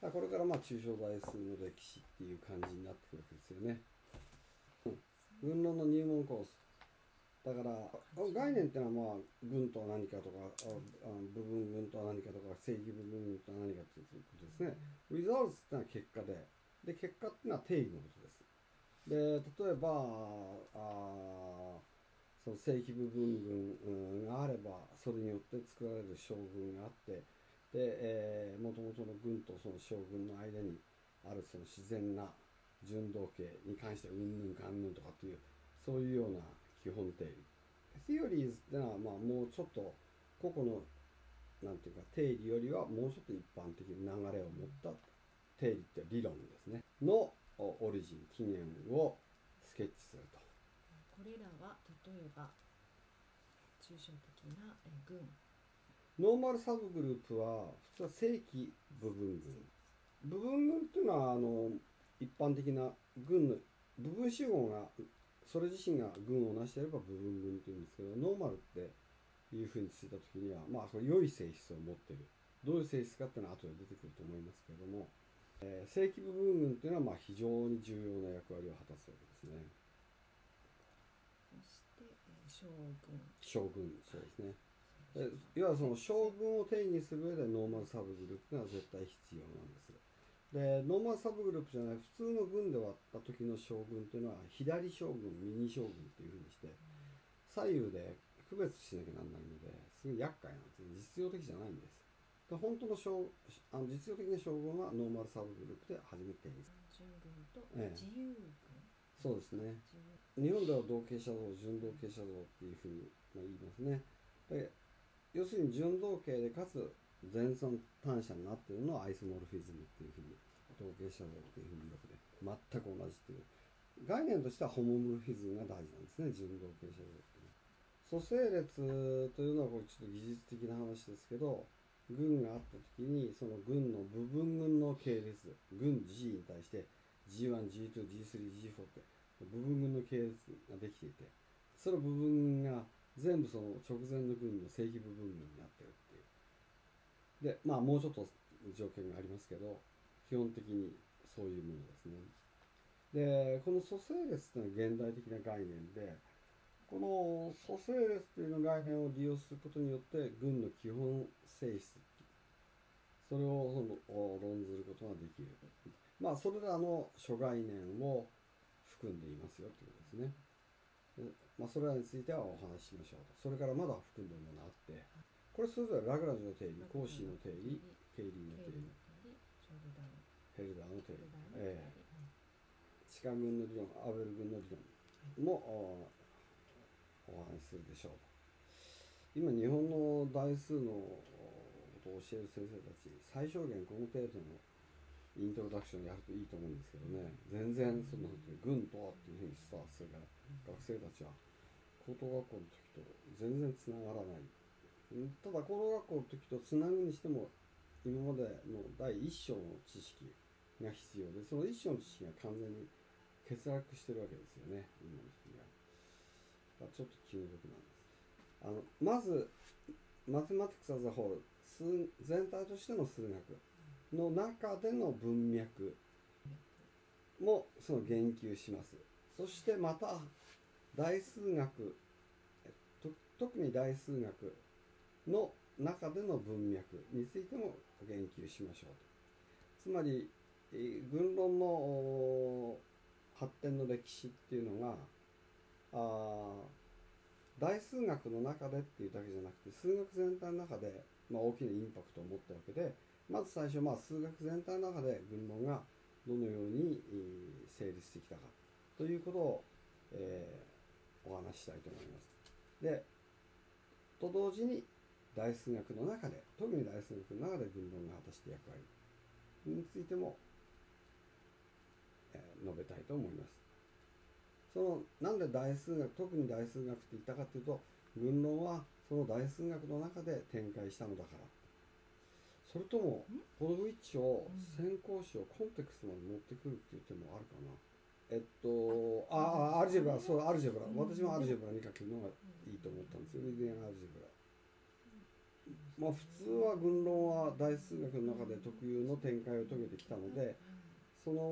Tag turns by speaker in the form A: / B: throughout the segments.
A: これからまあ抽象代数の歴史っていう感じになってくるわけですよね。うん、軍論の入門コース。だから概念っていうのはまあ軍とは何かとかあ部分軍とは何かとか正規部分軍とは何かということですね。results っていうのは結果で、で結果っていうのは定義のことです。で例えばあその正規部分軍があればそれによって作られる将軍があってで、えー、元々の軍とその将軍の間にあるその自然な順動形に関してうんぬんかんぬんとかっていうそういうような基本定理。theories ってのはまあもうちょっと個々のなんていうか定理よりはもうちょっと一般的な流れを持った定理って理論ですねのオリジン起源をスケッチすると。
B: これらは例えば抽象的な群
A: normal subgroup は普通は正規部分群部分群っていうのはあの一般的な群の部分集合がそれ自身が群を成していれば部分群っていうんですけど normal っていうふうについた時にはまあこれ良い性質を持ってるどういう性質かっていうのは後で出てくると思いますけれども、えー、正規部分群っていうのはまあ非常に重要な役割を果たすわけですね。
B: そして、えー、将軍
A: 将軍そうですね。いわゆるその将軍を定義する上で normal subgroup が絶対必要なんです。で normal subgroup じゃない普通の群で割った時の商群っていうのは左商群右商群っていうふうにして左右で区別しなきゃなんないのですごい厄介なんですね実用的じゃないんです。で本当の商あの実用的な将軍は normal subgroup で初めて定義
B: 準軍と自由軍、ええ、
A: そうですね。日本では同型車像純同型車像っていうふうに言いますね。で要するに純同型でかつ前尊単車になっているのはアイスモルフィズムっていうふうに統計者像っていうふうによくね全く同じっていう概念としてはホモモルフィズムが大事なんですね純同型者像っていう組成列というのはこれちょっと技術的な話ですけど軍があった時にその軍の部分軍の系列軍 G に対して G1、G2、G3、G4 って部分軍の系列ができていてその部分が全部その直前の軍の正規部分になってるっていう。でまあもうちょっと条件がありますけど基本的にそういうものですね。でこの組成列っていうのは現代的な概念でこの組成列というの概念を利用することによって軍の基本性質それを論ずることができる。まあそれらの諸概念を含んでいますよということですね。まあ、それらについてはお話ししましょうと。それからまだ含んでるものがあって。これそれぞれラグランジュの定理コーシーの定理ケイリーの定理ヘルダーの定理、ええ。地下軍の理論アベル軍の理論も、お話しするでしょう今日本の大数のことを教える先生たち最小限この程度のイントロダクションやるといいと思うんですけどね。全然その軍とはっていうふうにスタートするから学生たちは高等学校の時と全然つながらないただ高等学校の時とつなぐにしても今までの第一章の知識が必要でその一章の知識が完全に欠落してるわけですよね今の人には。だちょっと気の毒なんです。あのまずマテマティクス・アザ・ホール数全体としての数学の中での文脈もその言及します。そしてまた大数学特に大数学の中での文脈についても言及しましょうと。つまり軍論の発展の歴史っていうのがあ大数学の中でっていうだけじゃなくて数学全体の中で、まあ、大きなインパクトを持ったわけでまず最初、まあ、数学全体の中で軍論がどのように成立してきたかということを、えー、お話ししたいと思います。でと同時に大数学の中で特に大数学の中で軍論が果たして役割についても、えー、述べたいと思います。そのなんで大数学特に大数学って言ったかというと軍論はその大数学の中で展開したのだからそれともポドウィッチを先行詞をコンテクストまで持ってくるっていう手もあるかなえっとああアルジェブラそうアルジェブラ私もアルジェブラに書けるのがいいと思ったんですよリディアンアルジェブラまあ普通は群論は大数学の中で特有の展開を遂げてきたのでその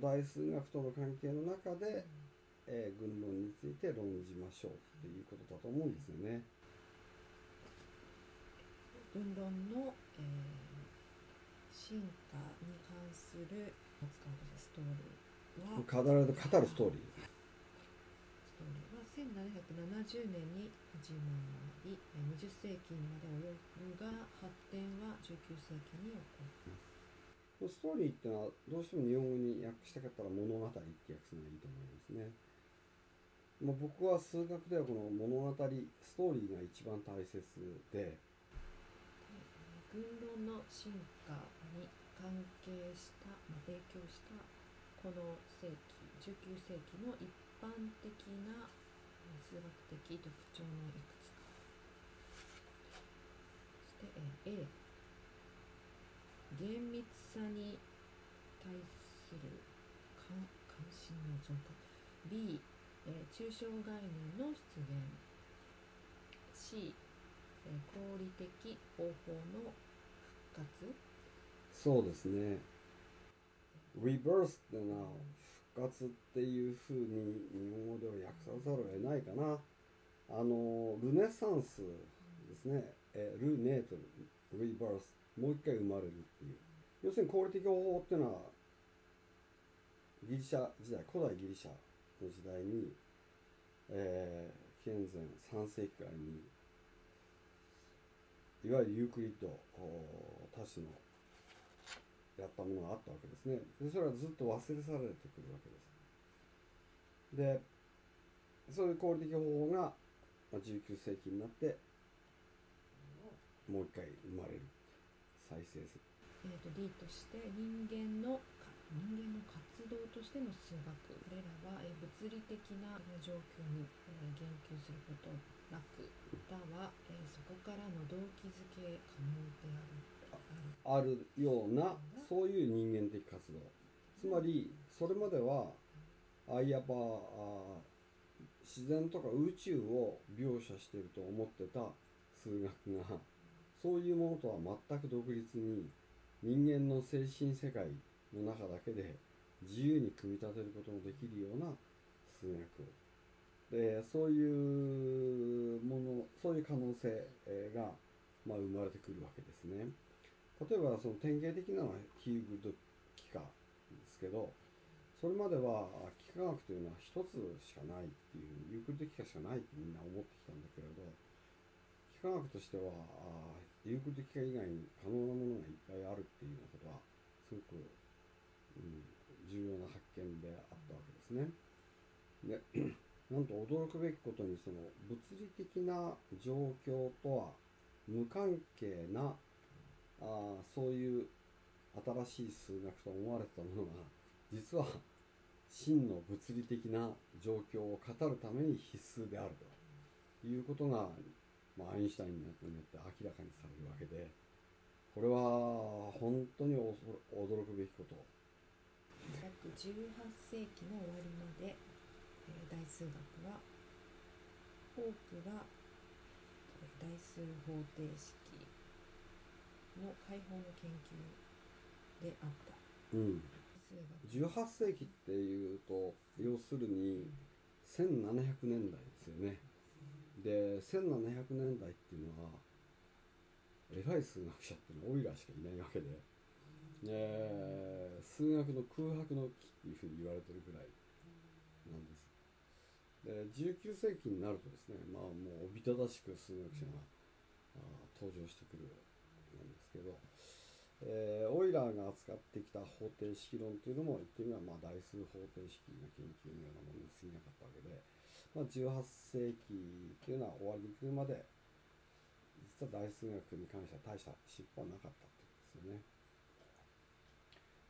A: 大数学との関係の中で、えー群論について論じましょうっていうことだと思うんですよね。
B: 文論の、えー進化に関する扱うストーリー。は
A: 語られる語るストーリー。
B: ストーリーは1770年に始まりえー20世紀にまで及ぶが発展は19世紀に起こる
A: ストーリーってのはどうしても日本語に訳したかったら物語って訳すのがいいと思いますね。まあ、僕は数学ではこの物語ストーリーが一番大切で
B: 軍論の進化に関係した、まあ、影響したこの世紀19世紀の一般的な数学的特徴のいくつか。そして、A 厳密さに対する関関心の増加。B、抽象概念の出現。C、合理的方法の復活。
A: そうですね。Reverse っていうのは復活っていうふうに日本語では訳さざるを得ないかな。あのルネサンスですね。えルネートル reverse もう一回生まれるっていう。要するに合理的方法っていうのはギリシャ時代古代ギリシャの時代に、えー、紀元前3世紀からにいわゆるユークリッドお他種のやったものがあったわけですね。でそれはずっと忘れ去られてくるわけです。でそういう合理的方法が19世紀になってもう一回生まれる。再生する。
B: えー、と D として人間の人間の活動としての数学。これらは、え物理的な状況に、え言及することなくだは、えそこからの動機づけ可能である。ある
A: ようなそういう人間的活動つまりそれまではあいわばあ自然とか宇宙を描写してると思ってた数学がそういうものとは全く独立に人間の精神世界の中だけで自由に組み立てることのできるような数学でそういうものそういう可能性が、まあ、生まれてくるわけですね。例えばその典型的なのは非ユークリッド幾何ですけどそれまでは幾何学というのは一つしかないっていうユークリッド幾何しかないってみんな思ってきたんだけれど幾何学としてはユークリッド幾何以外に可能なものがいっぱいあるっていうようなことはすごく、うん、重要な発見であったわけですね。で なんと驚くべきことにその物理的な状況とは無関係なあそういう新しい数学と思われてたものが実は真の物理的な状況を語るために必須であるということが、まあ、アインシュタインによって明らかにされるわけでこれは本当に驚くべきこと。
B: 約18世紀の終わりまで、えー大数学は多くが大数方程式の解放の研究であった。
A: うん。
B: 数学
A: 18世紀っていうと要するに1700年代ですよね。で1700年代っていうのは偉い数学者っていうのはオイラーしかいないわけで、えー数学の空白の期っていうふうに言われてるぐらいなんです。で19世紀になるとですねまあもうおびただしく数学者が登場してくるなんですけど、えーオイラーが扱ってきた方程式論というのも言ってみればまあ大数方程式の研究のようなものに過ぎなかったわけで、まあ、18世紀というのは終わりに来るまで実は大数学に関しては大した失敗はなかったってことですよね。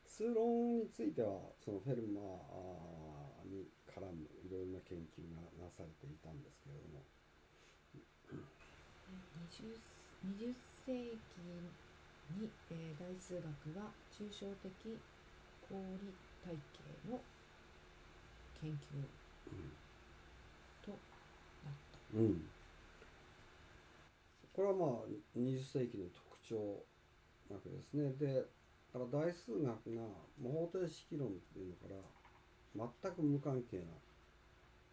A: 数論についてはそのフェルマーに絡むいろいろな研究がなされていたんですけれども
B: 20, 20世紀に、えー大数学は抽象的合理体系の研究となった。
A: うん、これはまあ20世紀の特徴なわけですね。でだから大数学がもう方程式論っていうのから全く無関係な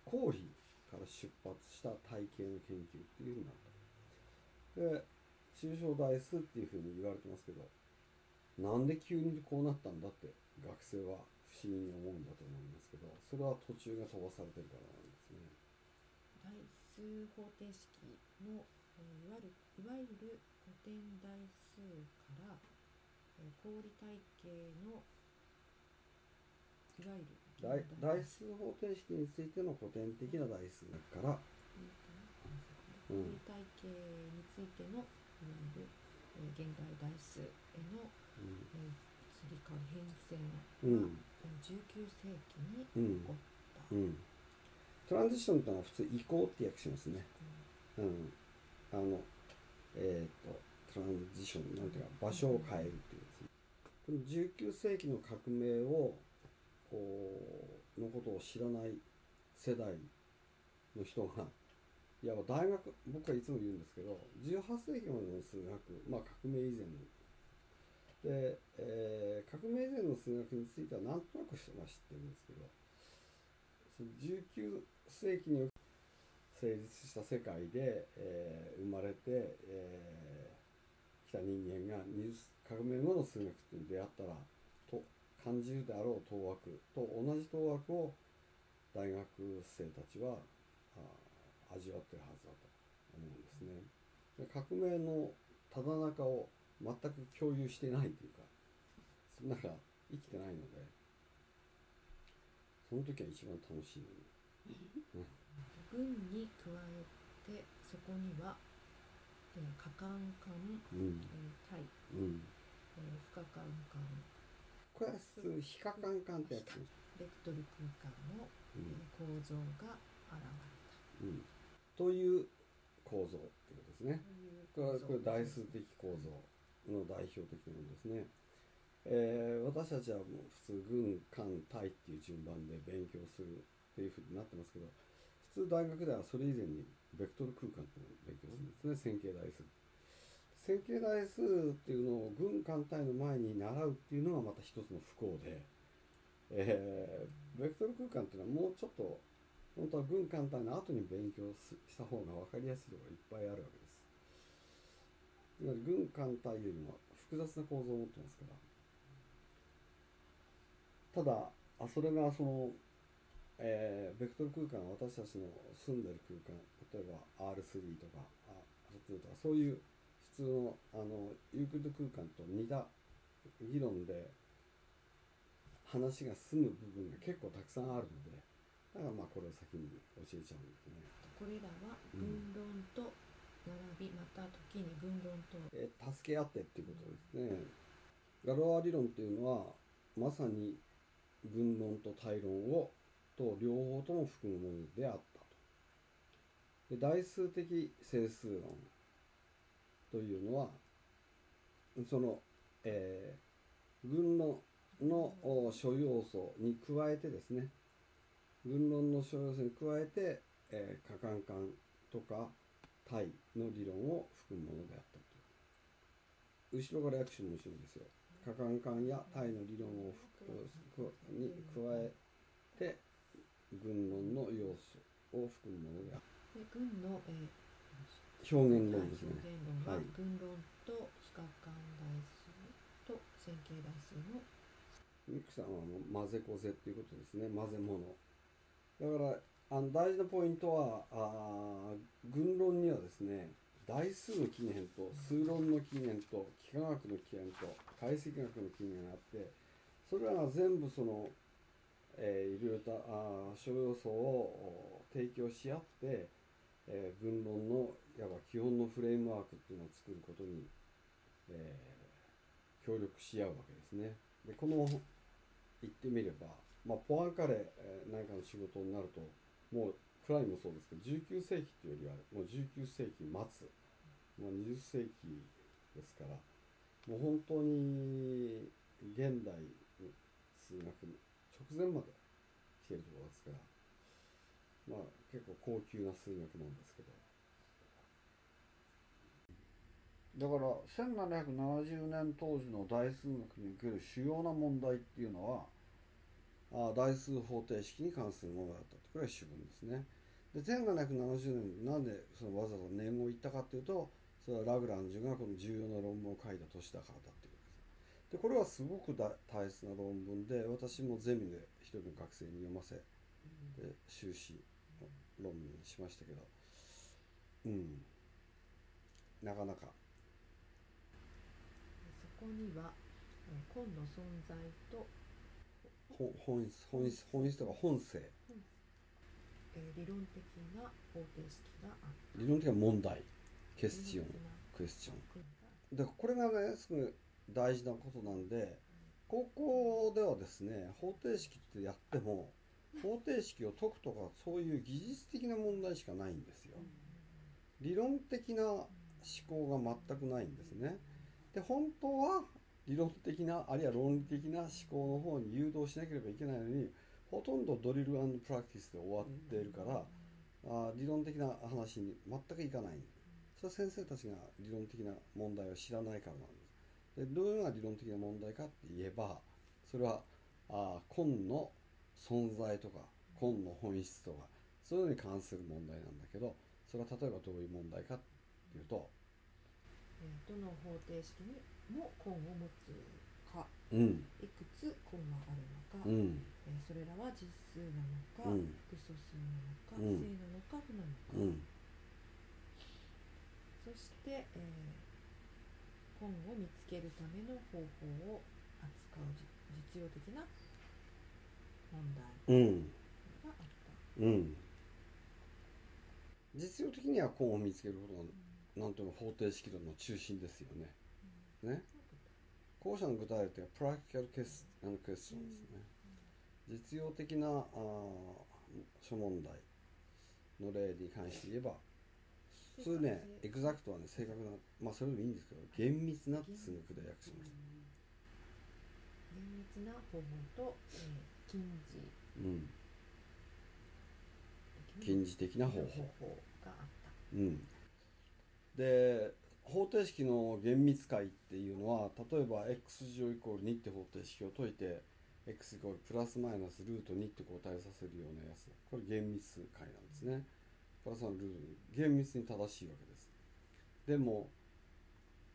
A: 公理から出発した体系の研究っていうふうになった。で抽象代数っていうふうに言われてますけどなんで急にこうなったんだって学生は不思議に思うんだと思いますけどそれは途中が飛ばされてるからなんですね。
B: 代数方程式の、えーいわゆるいわゆる古典代数から、えー公理体系のいわゆる
A: 代数方程式についての古典的な代数学から
B: 公理体系についてのいる、えー現代代数への、えー移り変わり変遷が、
A: うん
B: えー19世紀に
A: うん。
B: 起こった。
A: うん。トランジションってのは普通移行って訳しますね。うん。あのえっ、とトランジションなんていうか場所を変えるっていうですねこの19世紀の革命をおのことを知らない世代の人がいや大学僕はいつも言うんですけど18世紀までの数学まあ革命以前の。で、えー革命以前の数学についてはなんとなく知ってるんですけどその19世紀に成立した世界で、えー生まれて、えー来た人間が革命後の数学って出会ったらと感じるであろう当惑と同じ当惑を大学生たちは味わってるはずだと思うんですね。で革命のただ中を全く共有してないというかその中生きてないのでその時は一番楽しいのに。
B: 軍に加えてそこには、えー、可感感、
A: うん。
B: え
A: うん、
B: えー不可感感
A: これは普通非可感感ってやつ、
B: ベクトル空間の、構造が現
A: うん、という構造っていうことですね。これはこれ
B: れ
A: 代数的構造の代表的なものですね。えー私たちはもう普通軍艦隊っていう順番で勉強するっていうふうになってますけど普通大学ではそれ以前にベクトル空間っていうのを勉強するんですね線形代数。線形代数っていうのを軍艦隊の前に習うっていうのがまた一つの不幸で、えーベクトル空間っていうのはもうちょっと本当は軍艦隊の後に勉強した方が分かりやすいところがいっぱいあるわけです。つまり軍艦隊よりも複雑な構造を持ってますからただあそれがその、えーベクトル空間私たちの住んでる空間例えば R3 とか R2 とかそういう普通のあのユークリッド空間と似た議論で話が進む部分が結構たくさんあるのでだからまあこれを先に教えちゃうんですね。
B: これらは軍論と並びまた時に軍論と
A: え助け合ってっていうことですね。ガロア理論っていうのはまさに軍論と対論をと両方とも含むものであったと。で代数的整数論というのはその、えー軍論の諸要素に加えてですね軍論の諸要素に加えて、えー、可感感とか対の理論を含むものであったと。後ろから訳しても面白いですよ。可感感や対の理論をに加えて軍論の要素を含むものである
B: で軍の、えー
A: 表現論ですね。
B: 表現論は
A: はい。
B: 軍論と非可感代数と線形代数の
A: ミクさんはもう混ぜこぜっていうことですね。混ぜ物だからあの大事なポイントはあ軍論にはですね代数の起源と数論の起源と幾何学の起源と解析学の起源があってそれらが全部その、えーいろいろとあー諸要素を提供し合って、えー軍論のいわば基本のフレームワークっていうのを作ることに、えー協力し合うわけですね。でこの言ってみれば、まあ、ポアンカレーえーなんかの仕事になるともうクライもそうですけど19世紀っていうよりはもう19世紀末、もう20世紀ですからもう本当に現代数学直前まで来てるところですからまあ結構高級な数学なんですけど。だから1770年当時の大数学における主要な問題っていうのはあ大数方程式に関するものだったこれは主文ですね。で1770年になんでそのわざわざ年号を言ったかっていうとそれはラグランジュがこの重要な論文を書いた年だからだっていうことです。でこれはすごく大切な論文で私もゼミで一人の学生に読ませで修士論文にしましたけど。うん。なかなか。
B: そこにはえー根の存在と、
A: 本本質本質本質とか本性。
B: えー理論的な方程式があった。
A: 理論的な問題。ケスチョンクエスチョンでこれがねすごい大事なことなんで高校ではですね方程式ってやっても方程式を解くとかそういう技術的な問題しかないんですよ。理論的な思考が全くないんですね。で本当は理論的なあるいは論理的な思考の方に誘導しなければいけないのにほとんどドリルプラクティスで終わっているから、あー理論的な話に全くいかない。それは先生たちが理論的な問題を知らないからなんです。でどういうのが理論的な問題かって言えばそれはあー根の存在とか根の本質とかそういうのに関する問題なんだけどそれは例えばどういう問題かっていうと
B: えーどの方程式にも根を持つか
A: うん。
B: いくつ根があるのか、
A: うん。
B: えーそれらは実数なのか、
A: うん。
B: 複素数なのか、
A: うん。
B: 正なのか負なのか、
A: うん。
B: そして、えー根を見つけるための方法を扱うじ実用的な問題
A: うん
B: があった。
A: うん。実用的には根を見つけることがなんとも方程式論の中心ですよねね。後者の具体例は practical ques- and question ですね。実用的なあー諸問題の例に関して言えば普通ねエグザクトはね正確なまあそれでもいいんですけど厳密なってすぐ句で訳しました。
B: 厳密な方法と、えー近似
A: うん
B: 的
A: 近似的な方法。
B: 方法があった。
A: うん、で方程式の厳密解っていうのは例えば x 乗イコール2って方程式を解いて x イコールプラスマイナスルート2って答えさせるようなやつ。これ厳密解なんですね。プラスのルート2厳密に正しいわけです。でも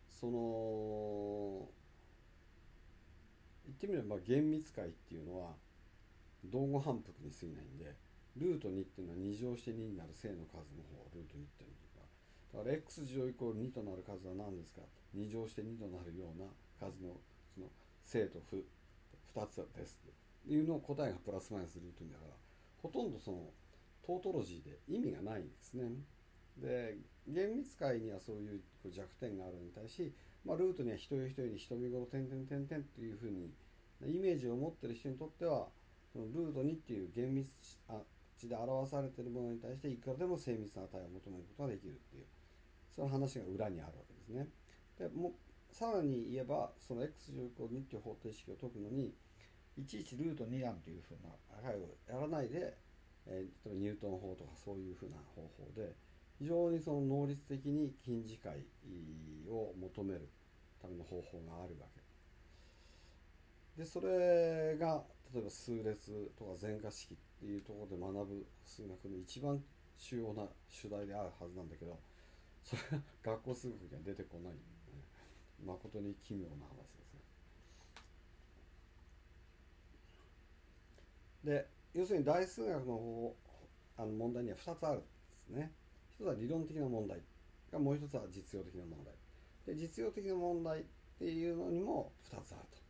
A: その言ってみれば厳密解っていうのは同語反復に過ぎないんでルート2っていうのは2乗して2になる正の数の方をルート2っていうんだから x 乗イコール2となる数は何ですか？2乗して2となるような数のその正と負2つですっていうのを答えがプラスマイナスルート2だからほとんどそのトートロジーで意味がないんですね。で厳密解にはそういう弱点があるのに対し、まあ、ルートには一人一人に瞳頃点々点々っていうふうにイメージを持ってる人にとってはそのルート2っていう厳密値で表されているものに対していくらでも精密な値を求めることができるっていう。その話が裏にあるわけですね。でもさらに言えばその x 乗イコール2っていう方程式を解くのにいちいちルート2なんていうふうな値をやらないで、えー例えばニュートン法とかそういうふうな方法で非常にその能率的に近似解を求めるための方法があるわけでそれが例えば数列とか全化式っていうところで学ぶ数学の一番主要な主題であるはずなんだけどそれが学校数学には出てこない、ね、誠に奇妙な話ですね。で要するに大数学の方あの問題には2つあるんですね。一つは理論的な問題がもう一つは実用的な問題。で実用的な問題っていうのにも2つあると。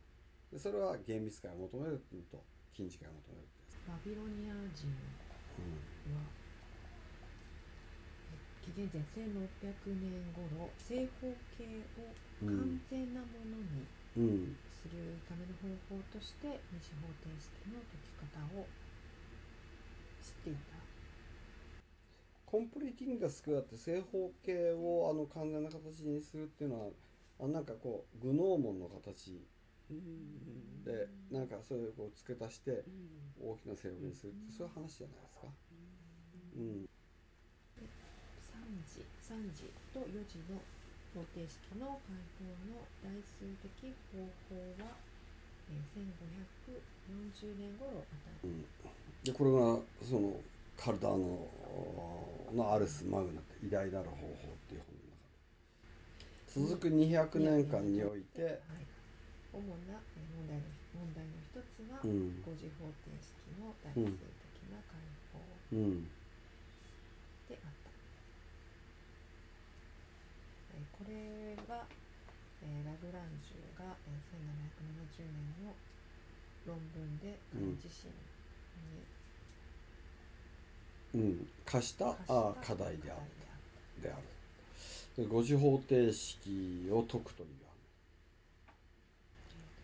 A: でそれは厳密解を求めるっていうのと近似解を求めるっていう
B: バビロニア人
A: うん
B: 紀元前1600年頃正方形を完全なものに
A: うん
B: するための方法として二次方程式の解き方を知っていた。
A: コンプリーティングがスクエアって正方形をあの完全な形にするっていうのはあなんかこうグノーモンの形でなんかそれをこう付け足して大きな正方形にするってそういう話じゃないですか。うん
B: 3時3時と4時の方程式の解法の代数的方法は、えー、1540年頃与え
A: うん、でこれがそのカルダーノのアルス・マグナって偉大なる方法っていう本の中で。続く200年間において、
B: はい、主なえー問題の問題の一つは、
A: うん。
B: 五次方程式の代数的な解法
A: うん
B: であった。えーこれは、えーラグランジュが、えー1770年の論文で彼自身に
A: うん、課した
B: 課した
A: あ課題であ
B: 課
A: る。であるで五次方程式を解くという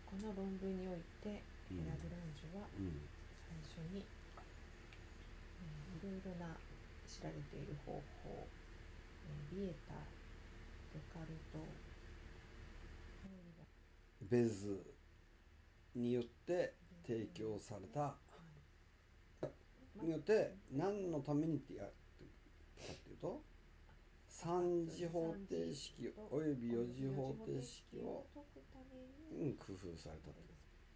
B: この論文において、
A: うん。
B: ラグランジュは
A: うん。
B: 最初に、えーいろいろな知られている方法、えービエタデカルト。
A: ベズによって提供された。によって何のためにってやってかっていうと三次方程式および四次方程式を、うん、工夫されたと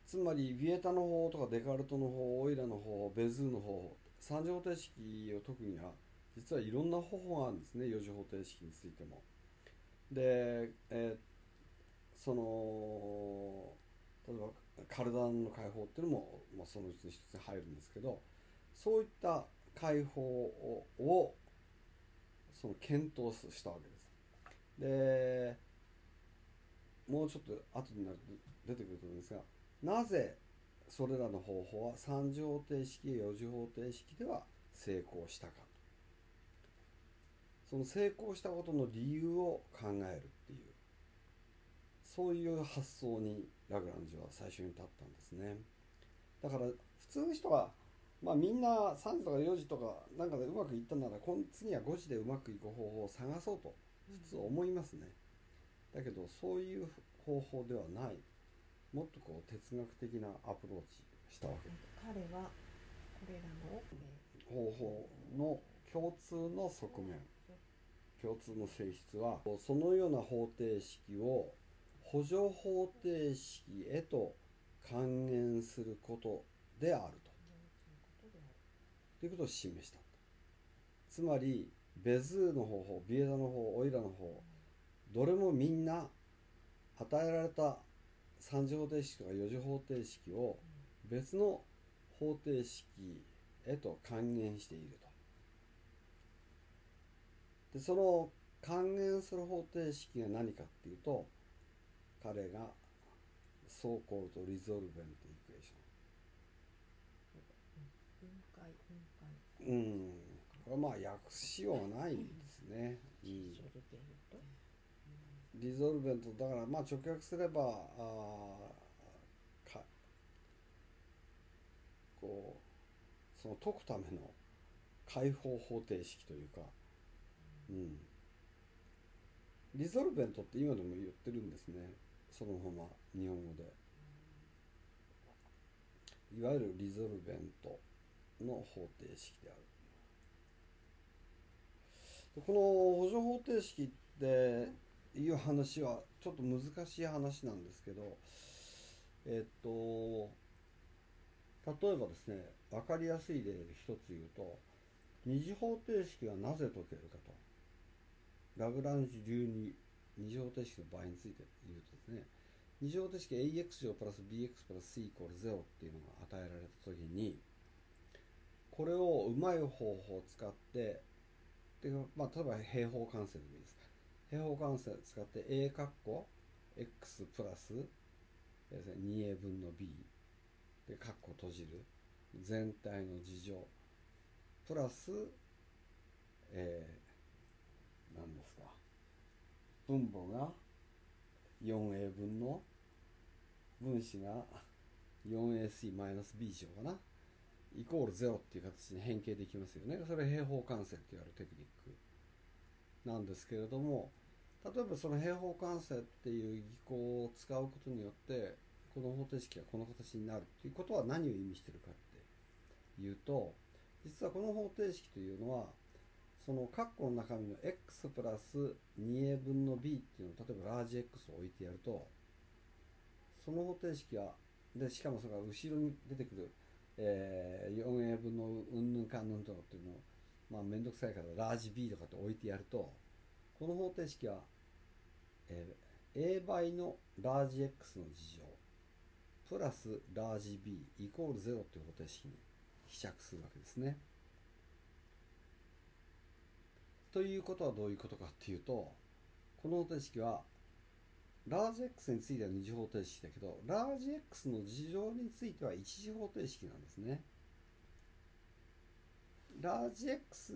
A: つまりビエタの方とかデカルトの方オイラの方ベズーの方三次方程式を解くには実はいろんな方法があるんですね四次方程式についても。で、えーその例えばカルダンの解放っていうのも、まあ、そのうちの一つに入るんですけどそういった解放をその検討したわけです。でもうちょっと後になると出てくると思うんですがなぜそれらの方法は3次方程式4次方程式では成功したかその成功したことの理由を考えるっていうそういう発想にラグランジュは最初に立ったんですね。だから普通の人はまあみんな3時とか4時とかなんかでうまくいったなら今次は5時でうまくいく方法を探そうと普通思いますね、だけどそういう方法ではない。もっとこう哲学的なアプローチしたわけ。
B: 彼はこれらの、え
A: 方法の共通の側面共通の性質はそのような方程式を補助方程式へと還元することであると。ということを示したつまりベズーの方法ビエダの方オイラの方どれもみんな与えられた3次方程式とか4次方程式を別の方程式へと還元していると。でその還元する方程式が何かっていうと彼がそうコールとリゾルベントイクエーシ
B: 分解分解
A: ョン。うん。これはまあ訳しようがないですね、うん。
B: ソルベント
A: リゾルベントだからまあ直訳すればあーかこうその解くための解放方程式というか、うん、リゾルベントって今でも言ってるんですね。そのまま日本語で。いわゆるリゾルベントの方程式である。この補助方程式っていう話はちょっと難しい話なんですけどえっと例えばですね分かりやすい例で一つ言うと二次方程式はなぜ解けるかと。ラグランジュ流に二次方程式の場合について言うとですね二次方程式 ax 乗プラス bx プラス c イコール0っていうのが与えられた時にこれをうまい方法を使ってで、まあ、例えば平方完成でもいいです。か平方完成使って a 括弧 x プラス 2a 分の b で括弧閉じる。全体の事乗プラスえー、何ですか？分母が 4a 分の分子が 4ac-b 乗かな？イコール0っていう形に変形できますよね。それ平方完成って言われるテクニックなんですけれども例えばその平方完成っていう技巧を使うことによってこの方程式がこの形になるっていうことは何を意味してるかっていうと実はこの方程式というのはその括弧の中身の x プラス 2a 分の b っていうのを例えばラージ X を置いてやるとその方程式はでしかもそれが後ろに出てくる、えー、4a 分のうんぬんかんぬんとかっていうのをまあ面倒くさいからラージ b とかって置いてやるとこの方程式は、えー、a 倍のラージ X の事乗プラスラージ b イコール0っていう方程式に希釈するわけですね。ということはどういうことかっていうとこの方程式はラージ X については二次方程式だけどラージ X の事乗については一次方程式なんですね。ラージ X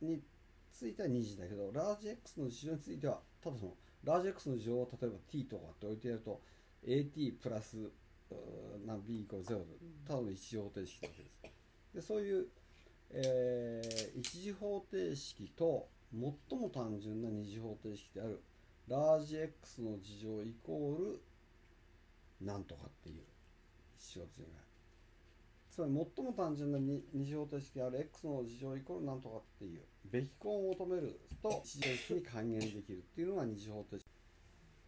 A: については2次だけどラージ X の事乗についてはただそのラージ X の事乗を例えば t とかって置いてやると at プラスな b イコール0ただの一次方程式なわけです。でそういうえー、一次方程式と最も単純な二次方程式である。ラージ X の事乗イコールなんとかっていう。一緒違いつまり最も単純な二次方程式である。X の事乗イコールなんとかっていう。べき根を求めると一次方式に還元できるっていうのが二次方程式。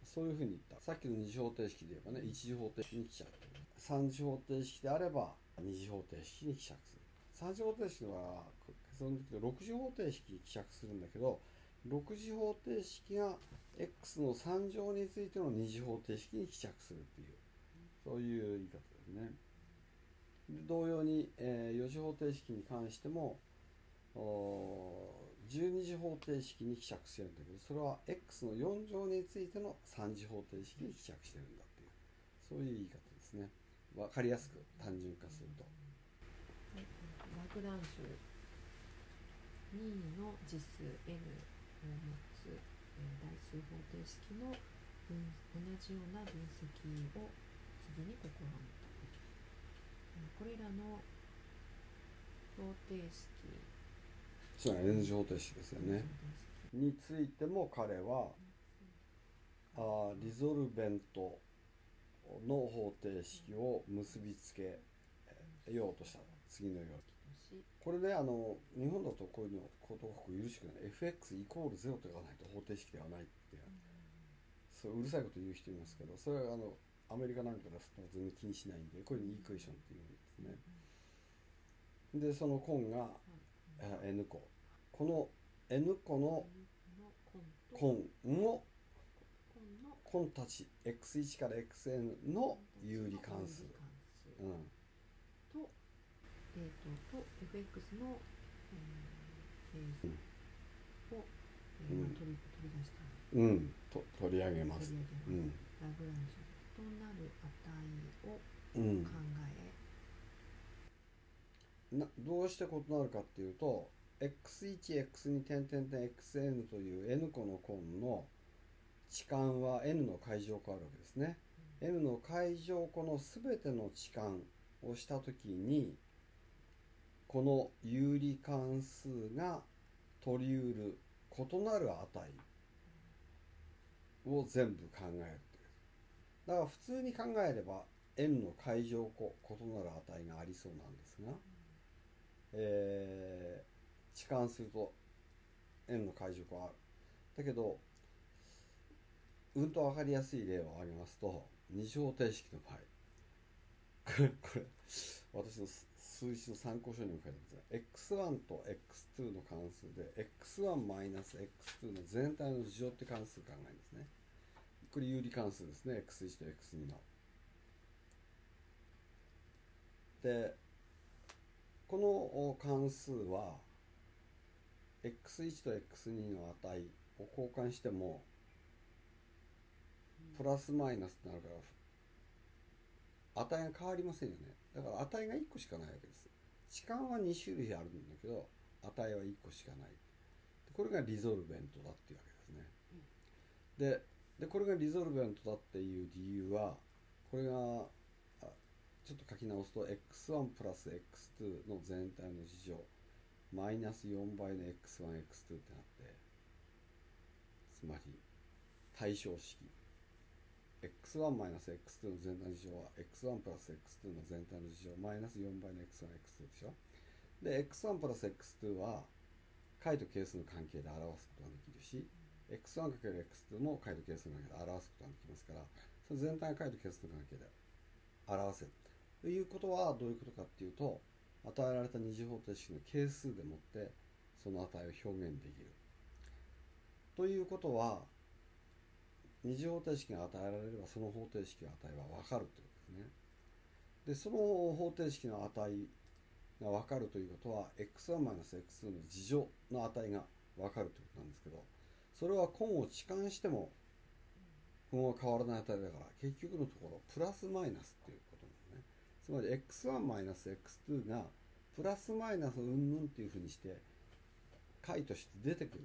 A: そういうふうに言った。さっきの二次方程式で言えばね一次方程式に希釈三次方程式であれば二次方程式に希釈する。3次方程式は結論的に6次方程式希釈するんだけど6次方程式が x の3乗についての2次方程式に希釈するっていうそういう言い方ですね。同様に、えー、4次方程式に関しても12次方程式に希釈してるんだけどそれは x の4乗についての3次方程式に希釈してるんだっていうそういう言い方ですね。分かりやすく単純化すると。
B: ラグランジュ2の実数 n を持つ、え、代数方程式の分同じような分析を次に試みた、これらの方程式。
A: そう N 字方程式ですよね。についても彼はあリゾルベントの方程式を結びつけようとした。次のように。これねあの日本だとこういうのことごく許しくない。FX イコール0と言わないと方程式ではないって、う。ん、そううるさいこと言う人いますけどそれはあのアメリカなんかですと全然気にしないんでこういうのイクエーションっていうんですね、うん、でその根が、うん、N 個この N 個の根を根たち x1 から xn の有利関数、うん、
B: えーと、と FX の、えー、を、えー、うん、取り取り出した。
A: うん。と取り上げます。
B: 取り上げます、うん、ラグランジュとなる値を考
A: え、うん、などうして異なるかっていうと x1x2 点点点 xn という n 個の根の置換は n の階乗個あるわけですね、うん、n の階乗個の全ての置換をしたときにこの有利関数が取りうる異なる値を全部考えるというだから普通に考えれば n の階乗個異なる値がありそうなんですが、えー、置換すると n の階乗個ある。だけどうんと分かりやすい例を挙げますと二乗定式の場合。これ私の数字の参考書にも書いてますが x1 と x2 の関数で x1-x2 の全体の事乗って関数考えるんですね。これ有利関数ですね。x1 と x2 の。でこの関数は x1 と x2 の値を交換してもプラスマイナスってなるから値が変わりませんよね。だから値が1個しかないわけです。置換は2種類あるんだけど値は1個しかない。これがリゾルベントだっていうわけですね、ででこれがリゾルベントだっていう理由はこれがちょっと書き直すと x1 プラス x2 の全体の事乗マイナス4倍の x1x2 ってなってつまり対称式。X1-x2 の全体の事乗は x1 プラス x2 の全体の事乗マイナス4倍の x1x2 でしょ？で x1 プラス x2 は解と係数の関係で表すことができるし x1×x2 も解と係数の関係で表すことができますからその全体が解と係数の関係で表せる。ということはどういうことかっていうと与えられた二次方程式の係数でもってその値を表現できる。ということは二次方程式が与えられればその方程式の値は分かるということですね。でその方程式の値が分かるということは x1-x2 の次乗の値が分かるということなんですけどそれは根を置換しても根は変わらない値だから結局のところプラスマイナスっていうことなのね。つまり x1-x2 がプラスマイナスうんぬんっていうふうにして解として出てくる。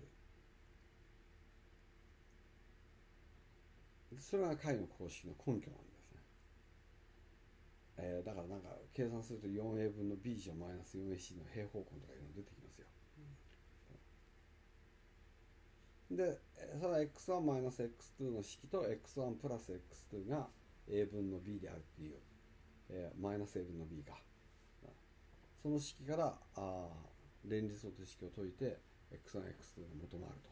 A: それが解の公式の根拠なんですね、えー、だからなんか計算すると 4a 分の b 乗マイナス 4ac の平方根とかいうの出てきますよ、うん、でその x1-x2 の式と x1 プラス x2 が a 分の b であるっていう、えー、マイナス a 分の b がその式からあ連立方程式を解いて x1x2 が求まると。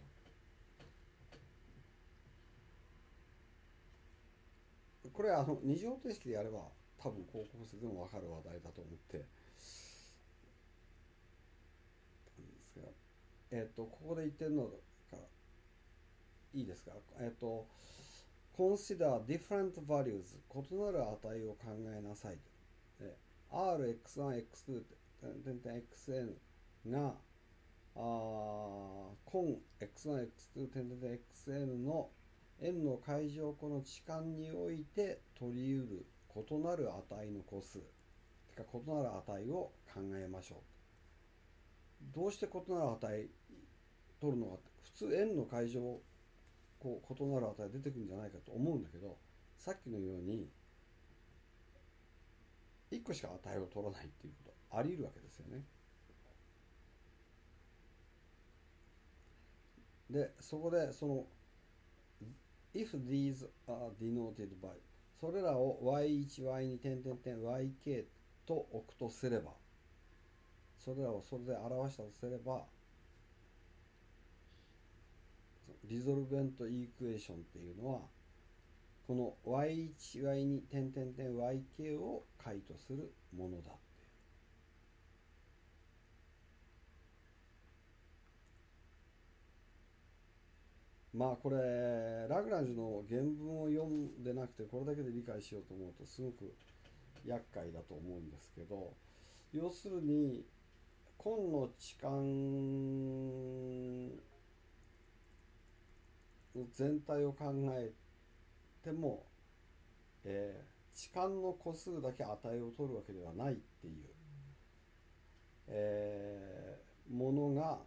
A: これあの二次方程式でやれば多分高校生でも分かる話題だと思って。ですけどえっ、ー、とここで言ってるのからいいですか？えっ、ー、と consider different values 異なる値を考えなさい rx1 x2 点々 xn があ根 x1 x2 点々 xn の n の階乗個の置換において取りうる異なる値の個数てか異なる値を考えましょうどうして異なる値取るのか普通 n の階乗こう異なる値出てくるんじゃないかと思うんだけどさっきのように1個しか値を取らないっていうことあり得るわけですよね。でそこでその if these are denoted by それらを y1、y2、点々点 yk と置くとすればそれらをそれで表したとすればリゾルベントイクエーションっていうのはこの y1、y2、点々点 yk を解とするものだ。まあこれラグランジュの原文を読んでなくてこれだけで理解しようと思うとすごく厄介だと思うんですけど要するに根の置換の全体を考えても、えー、置換の個数だけ値を取るわけではないっていう、えー、ものが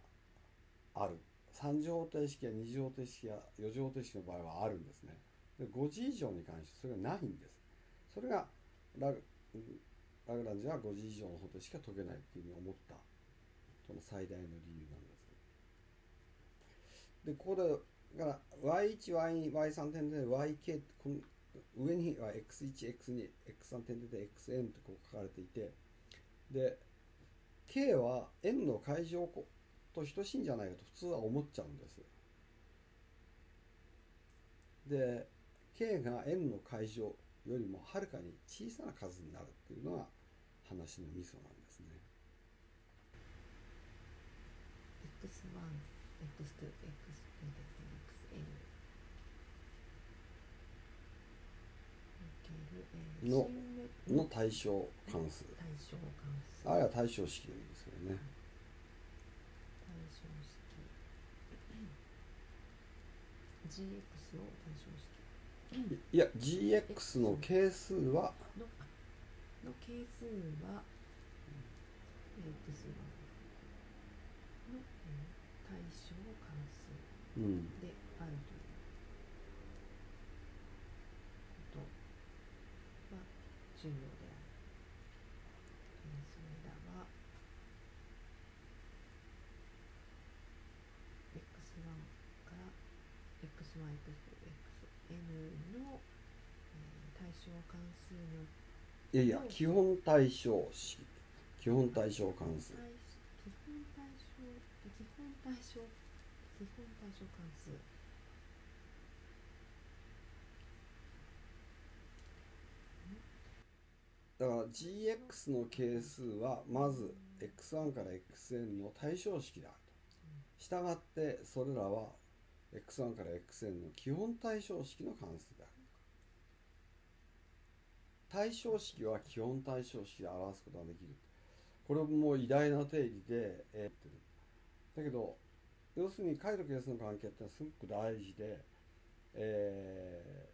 A: ある。3次方程式や2次方程式や4次方程式の場合はあるんですね。で5次以上に関してそれがないんです。それがラグラグランジュは5次以上の方程式は解けないっていうふうに思ったその最大の理由なんです。で、ここで、だから y1、y2、y3 点で yk この上には x1、x2、x3 点で xn ってこう書かれていて、で、k は n の階乗と等しいんじゃないかと普通は思っちゃうんです。で k が n の階乗よりもはるかに小さな数になるっていうのが話のミソなんですね。
B: x1、x2、x3、xn
A: のの対象関数。
B: 対象関数。
A: あるいは対象式でいいですよね。
B: GX を対象
A: 式、いや GX の係数は
B: のの係数は X の、対象関数であるということは重要である。それらは X1 xy と xn の、えー、対象関数によって
A: いやいや基本対象式基本対象関数
B: 基本対象基本対象基本対象関数
A: だから GX の係数はまず X1 から XN の対象式であると。したがってそれらは X1 から XN の基本対象式の関数である。対象式は基本対象式で表すことができる。これも偉大な定理で、えー、だけど要するに解と係数の関係ってすごく大事で、えー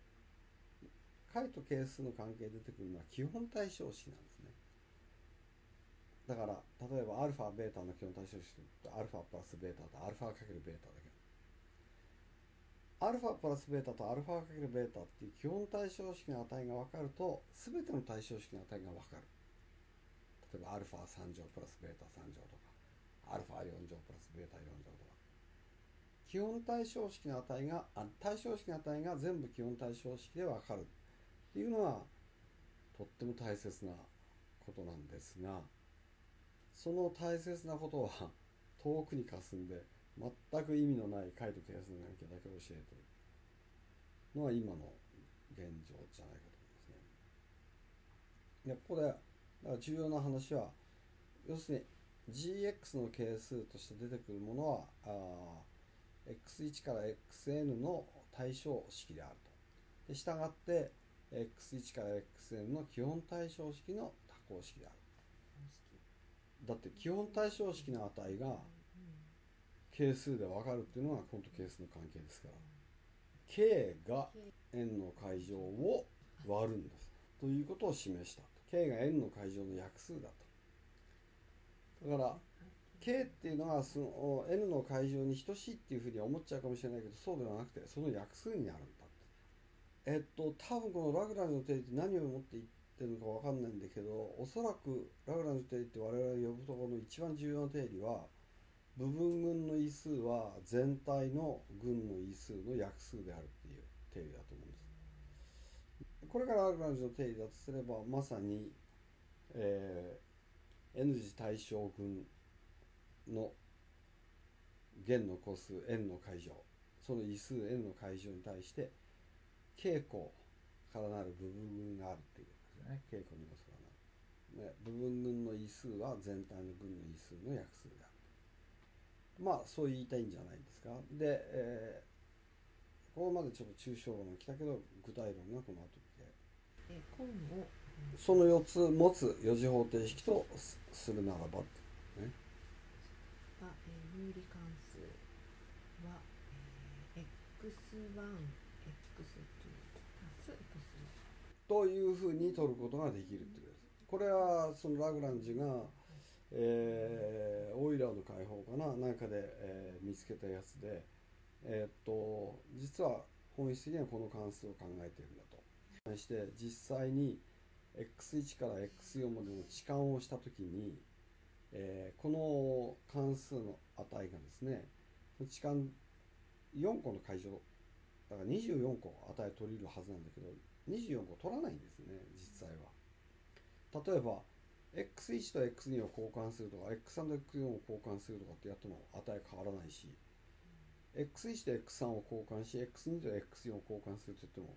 A: 解と係数の関係出てくるのは基本対象式なんですね。だから例えばアルファベータの基本対象式ってアルファプラスベータとアルファかけるベータだけアルファプラスベータとアルファかけるベータっていう基本対象式の値が分かると全ての対象式の値が分かる。例えばアルファ3乗プラスベータ3乗とかアルファ4乗プラスベータ4乗とか。基本対象式の値があ対象式の値が全部基本対象式で分かるっていうのはとっても大切なことなんですがその大切なことは遠くにかすんで全く意味のない解と係数の関係だけ教えてるのは今の現状じゃないかと思いますね。でここでだから重要な話は要するに GX の係数として出てくるものはあ X1 から XN の対象式であると。で従って x1 から xn の基本対象式の多項式であるだって基本対象式の値が係数で分かるっていうのがコント係数の関係ですから。k が n の階乗を割るんです。ということを示した k が n の階乗の約数だと。だから k っていうのはその n の階乗に等しいっていうふうに思っちゃうかもしれないけどそうではなくてその約数になるんだ。えっと多分このラグランジの定理って何を持って言ってるのか分かんないんだけどおそらくラグランジの定理って我々が呼ぶところの一番重要な定理は部分群の因数は全体の群の因数の約数であるっていう定理だと思うんです。これがラグランジの定理だとすればまさに、えー、N 次対象群の弦の個数 n の階乗その因数 n の階乗に対して稽古からなる部分群があるっていうことですね。稽古に要素がな。る、ね、部分群の因数は全体の群の因数の約数である。まあそう言いたいんじゃないですか。で、えー、ここまでちょっと抽象論が来たけど具体論がこの後で
B: え今後
A: その4つ持つ4次方程式とするならばって。ね
B: が、えー、有理関数は、えー、x1
A: というふうに取ることができるというこれはそのラグランジが、えー、オイラーの解放かな？なんかで、えー、見つけたやつで、えー、っと実は本質的にはこの関数を考えているんだと。そして実際に x1 から x4 までの置換をした時に、えー、この関数の値がですね置換4個の解乗だから24個値取れるはずなんだけど24個取らないんですね実際は。例えば x1 と x2 を交換するとか x3 と x4 を交換するとかってやっても値変わらないし x1 と x3 を交換し x2 と x4 を交換すると言っても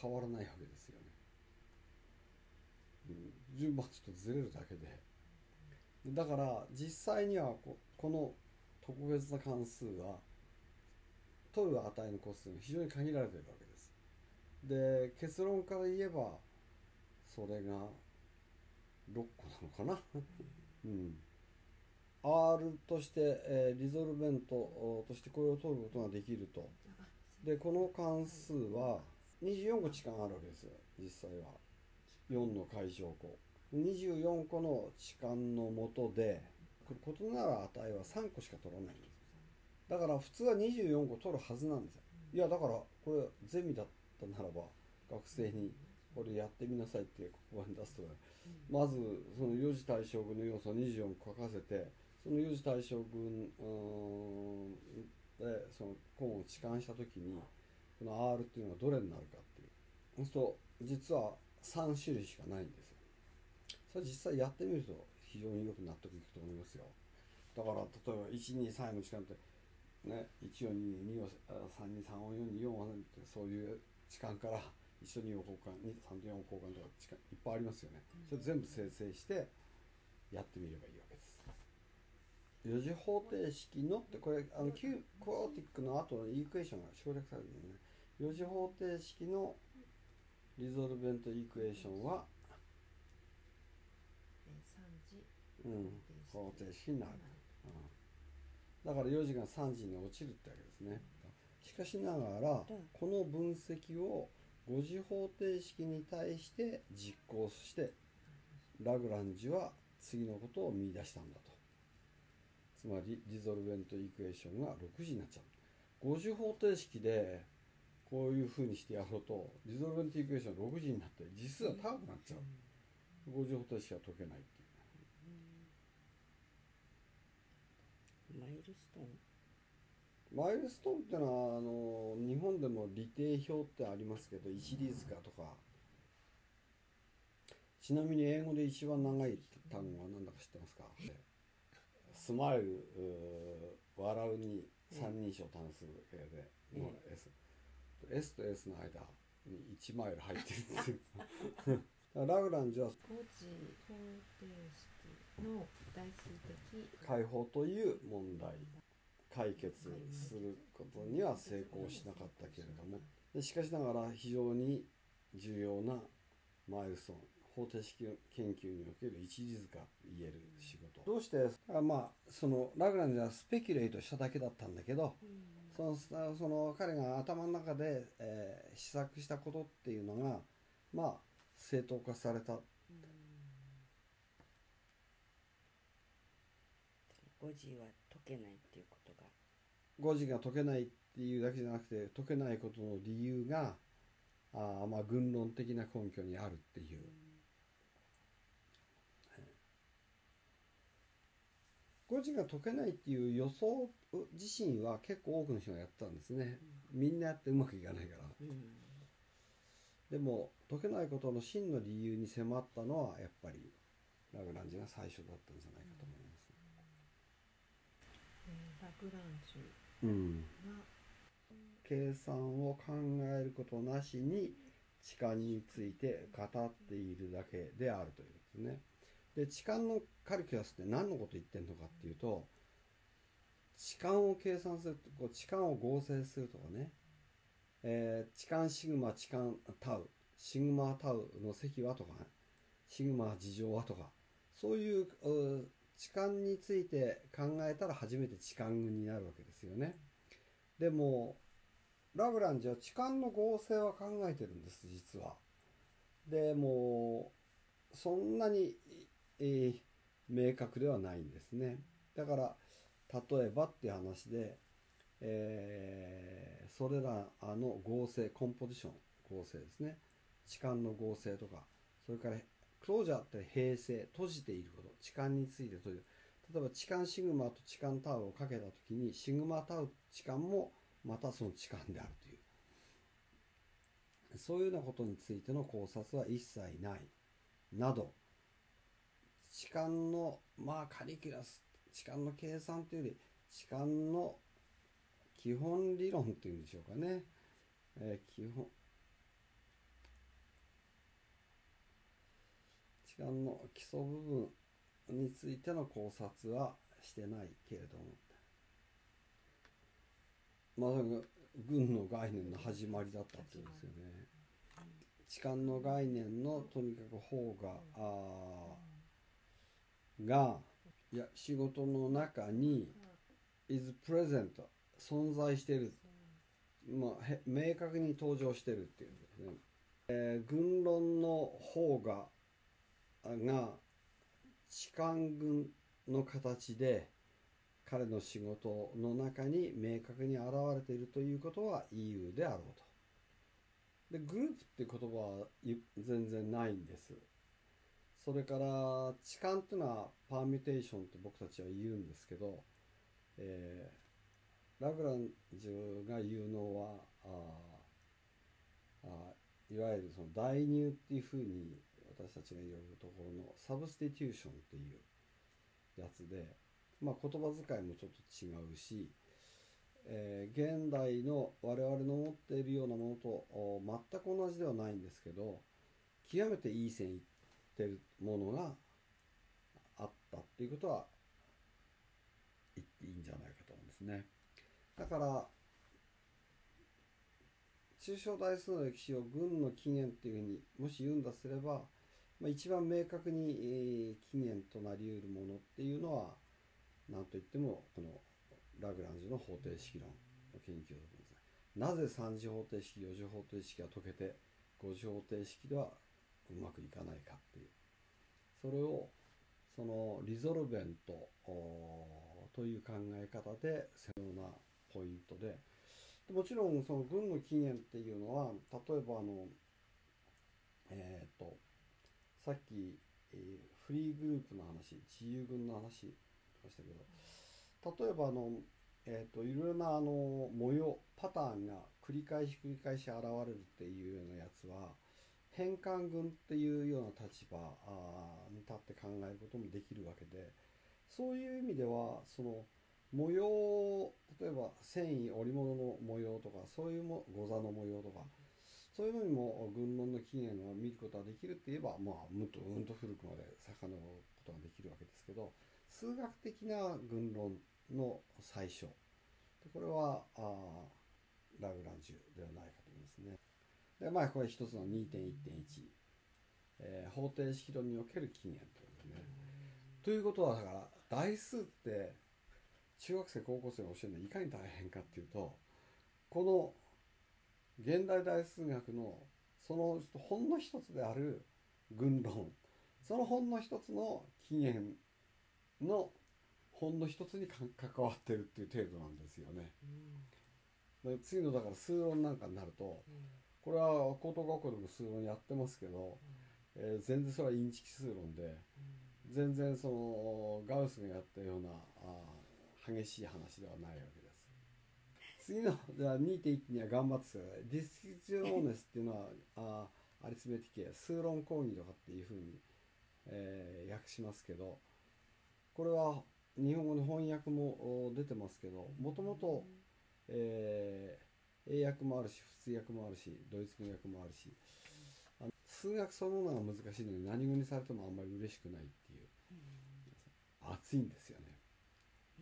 A: 変わらないわけですよね、うん、順番ちょっとずれるだけで。だから実際にはここの特別な関数は取る値の個数が非常に限られているわけです。で結論から言えばそれが6個なのかな？うん。R として、えー、リゾルベントとしてこれを取ることができると。でこの関数は24個置換あるわけですよ。実際は。4の解乗項。24個の置換のもとでこれ異なる値は3個しか取らないんです。だから普通は24個取るはずなんですよ。いやだからこれゼミだったならば学生にこれやってみなさいってここに出すとまずその4次対象群の要素を24個書かせてその4次対象群でそのコーンを置換した時にこの R っていうのはどれになるかっていう。そうすると実は3種類しかないんですよ。それ実際やってみると非常によく納得いくと思いますよ。だから例えば123の時間ってね1422を323を424をってそういう時間から1と2を交換3と4を交換とかいっぱいありますよね、それ全部生成してやってみればいいわけです。4次方程式のってこれあの Q コーティックの後のイクエーションが省略されるのね。4次方程式のリゾルベントイクエーションは、うん、方程式になる、うん、だから4次が3次に落ちるってわけですね。しかしながらこの分析を5次方程式に対して実行してラグランジュは次のことを見出したんだと。つまりリゾルベントイクエーションが6次になっちゃう。5次方程式でこういうふうにしてやろうとリゾルベントイクエーション6次になって実数が高くなっちゃう。5次方程式は解けないっていう。
C: マイルストーン。
A: マイルストーンってのはあの日本でも利定表ってありますけど一里塚とか。ちなみに英語で一番長い単語は何だか知ってますか？スマイル笑うに三人称単数形での S、S と S の間に1マイル入ってるんですよラグランジュは
B: 5次方程式の代数的。
A: 解放という問題解決することには成功しなかったけれども。でしかしながら非常に重要なマイルストーン方程式研究における一時塚と言える仕事。どうしてあまあそのラグランジュはスペキュレートしただけだったんだけどそのその彼が頭の中で、えー試作したことっていうのがまあ正当化された。
C: 5時は解けないっていうことが
A: 5時が解けないっていうだけじゃなくて解けないことの理由があーまあ軍論的な根拠にあるっていう、5時が解けないっていう予想自身は結構多くの人がやったんですね、みんなやってうまくいかないから。
C: うん。
A: でも解けないことの真の理由に迫ったのはやっぱりラグランジュが最初だったんじゃないかと思います、
B: えーラグランジ
A: うん、計算を考えることなしに痴漢について語っているだけであるということですね。で痴漢のカリキュラスって何のこと言ってんのかっていうと痴漢を計算するとこう痴漢を合成するとかね、えー痴漢シグマ痴漢タウシグマタウの積はとかね。シグマ事情はとか。そういうう痴漢について考えたら初めて痴漢群になるわけですよね。でもラグランジは痴漢の合成は考えてるんです実は。でもそんなに、えー明確ではないんですね。だから例えばっていう話で、えーそれらの合成コンポジション合成ですね痴漢の合成とかそれからクロージャーって平成閉じていること痴漢について閉じる例えば痴漢シグマと痴漢タウをかけた時にシグマタウ痴漢もまたその痴漢であるという。そういうようなことについての考察は一切ない。など痴漢のまあカリキュラス痴漢の計算というより痴漢の基本理論っていうんでしょうかね、えー基本痴漢の基礎部分についての考察はしてないけれどもまさに軍の概念の始まりだったっていうんですよね。痴漢の概念のとにかく方ががいや仕事の中に is present 存在してる、まあ、へ明確に登場してるっていうんですね。えー軍論の方がが痴漢軍の形で彼の仕事の中に明確に現れているということは EU であろうと。でグループって言葉は全然ないんです。それから痴漢っていうのはパーミュテーションって僕たちは言うんですけど、えーラグランジュが言うのはああいわゆるその代入っていうふうに私たちが呼ぶところのサブスティテューションっていうやつで、まあ、言葉遣いもちょっと違うし、えー現代の我々の持っているようなものと全く同じではないんですけど極めていい線いってるものがあったっていうことは言っていいんじゃないかと思うんですね。だから中小大数の歴史を軍の起源っていうふうにもし言うんだすれば、まあ、一番明確に、えー起源となりうるものっていうのは何といってもこのラグランジュの方程式論の研究だと思うんですね。なぜ3次方程式4次方程式が解けて5次方程式ではうまくいかないかっていうそれをそのリゾルベントという考え方で専用なポイントでもちろんその軍の起源っていうのは例えばあのえっ、とさっき、えーフリーグループの話自由軍の話しましたけど例えばあのえー、といろいろなあの模様パターンが繰り返し繰り返し現れるっていうようなやつは変換軍っていうような立場に立って考えることもできるわけでそういう意味ではその模様例えば繊維織物の模様とかそういうも御座の模様とかそういうのにも軍論の起源を見ることができるって言えばまあうんとうんと古くまで遡ることができるわけですけど数学的な軍論の最初これはあラグランジュではないかと思いますね。でまあこれ一つの2.1.1、えー方程式論における起源ということですね。ということはだから代数って中学生高校生が教えるのはいかに大変かっていうとこの現代大数学のそのほんの一つである軍論そのほんの一つの起源のほんの一つに関わってるっていう程度なんですよね。で次のだから数論なんかになるとこれは高等学校でも数論やってますけど、えー全然それはインチキ数論で全然そのガウスがやったようなあ激しい話ではないわけです。次のじゃあ2.1には頑張ってください。ディスキュジョーネスっていうのはあーアリスメティケ数論講義とかっていうふうに、えー訳しますけどこれは日本語の翻訳もお出てますけどもともとえー英訳もあるし普通訳もあるしドイツ語訳もあるしあの数学そのものが難しいのに何語にされてもあんまり嬉しくないっていう熱いんですよね。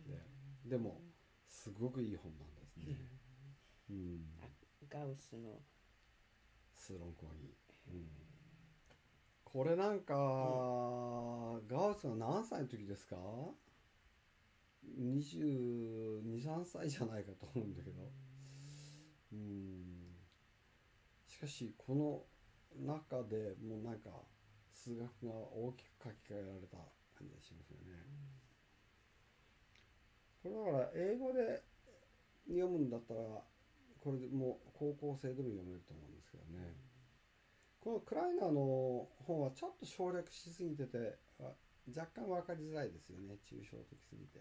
A: ででもすごくいい本なんですねうん。
C: ガウスの。
A: 数論講義、うん、これなんか、ガウスが何歳の時ですか？223歳じゃないかと思うんだけど。うん。しかしこの中でもうなんか数学が大きく書き換えられた感じがしますよね。これだから英語で読むんだったらこれでもう高校生でも読めると思うんですけどね。このクライナーの本はちょっと省略しすぎててあ若干分かりづらいですよね抽象的すぎて。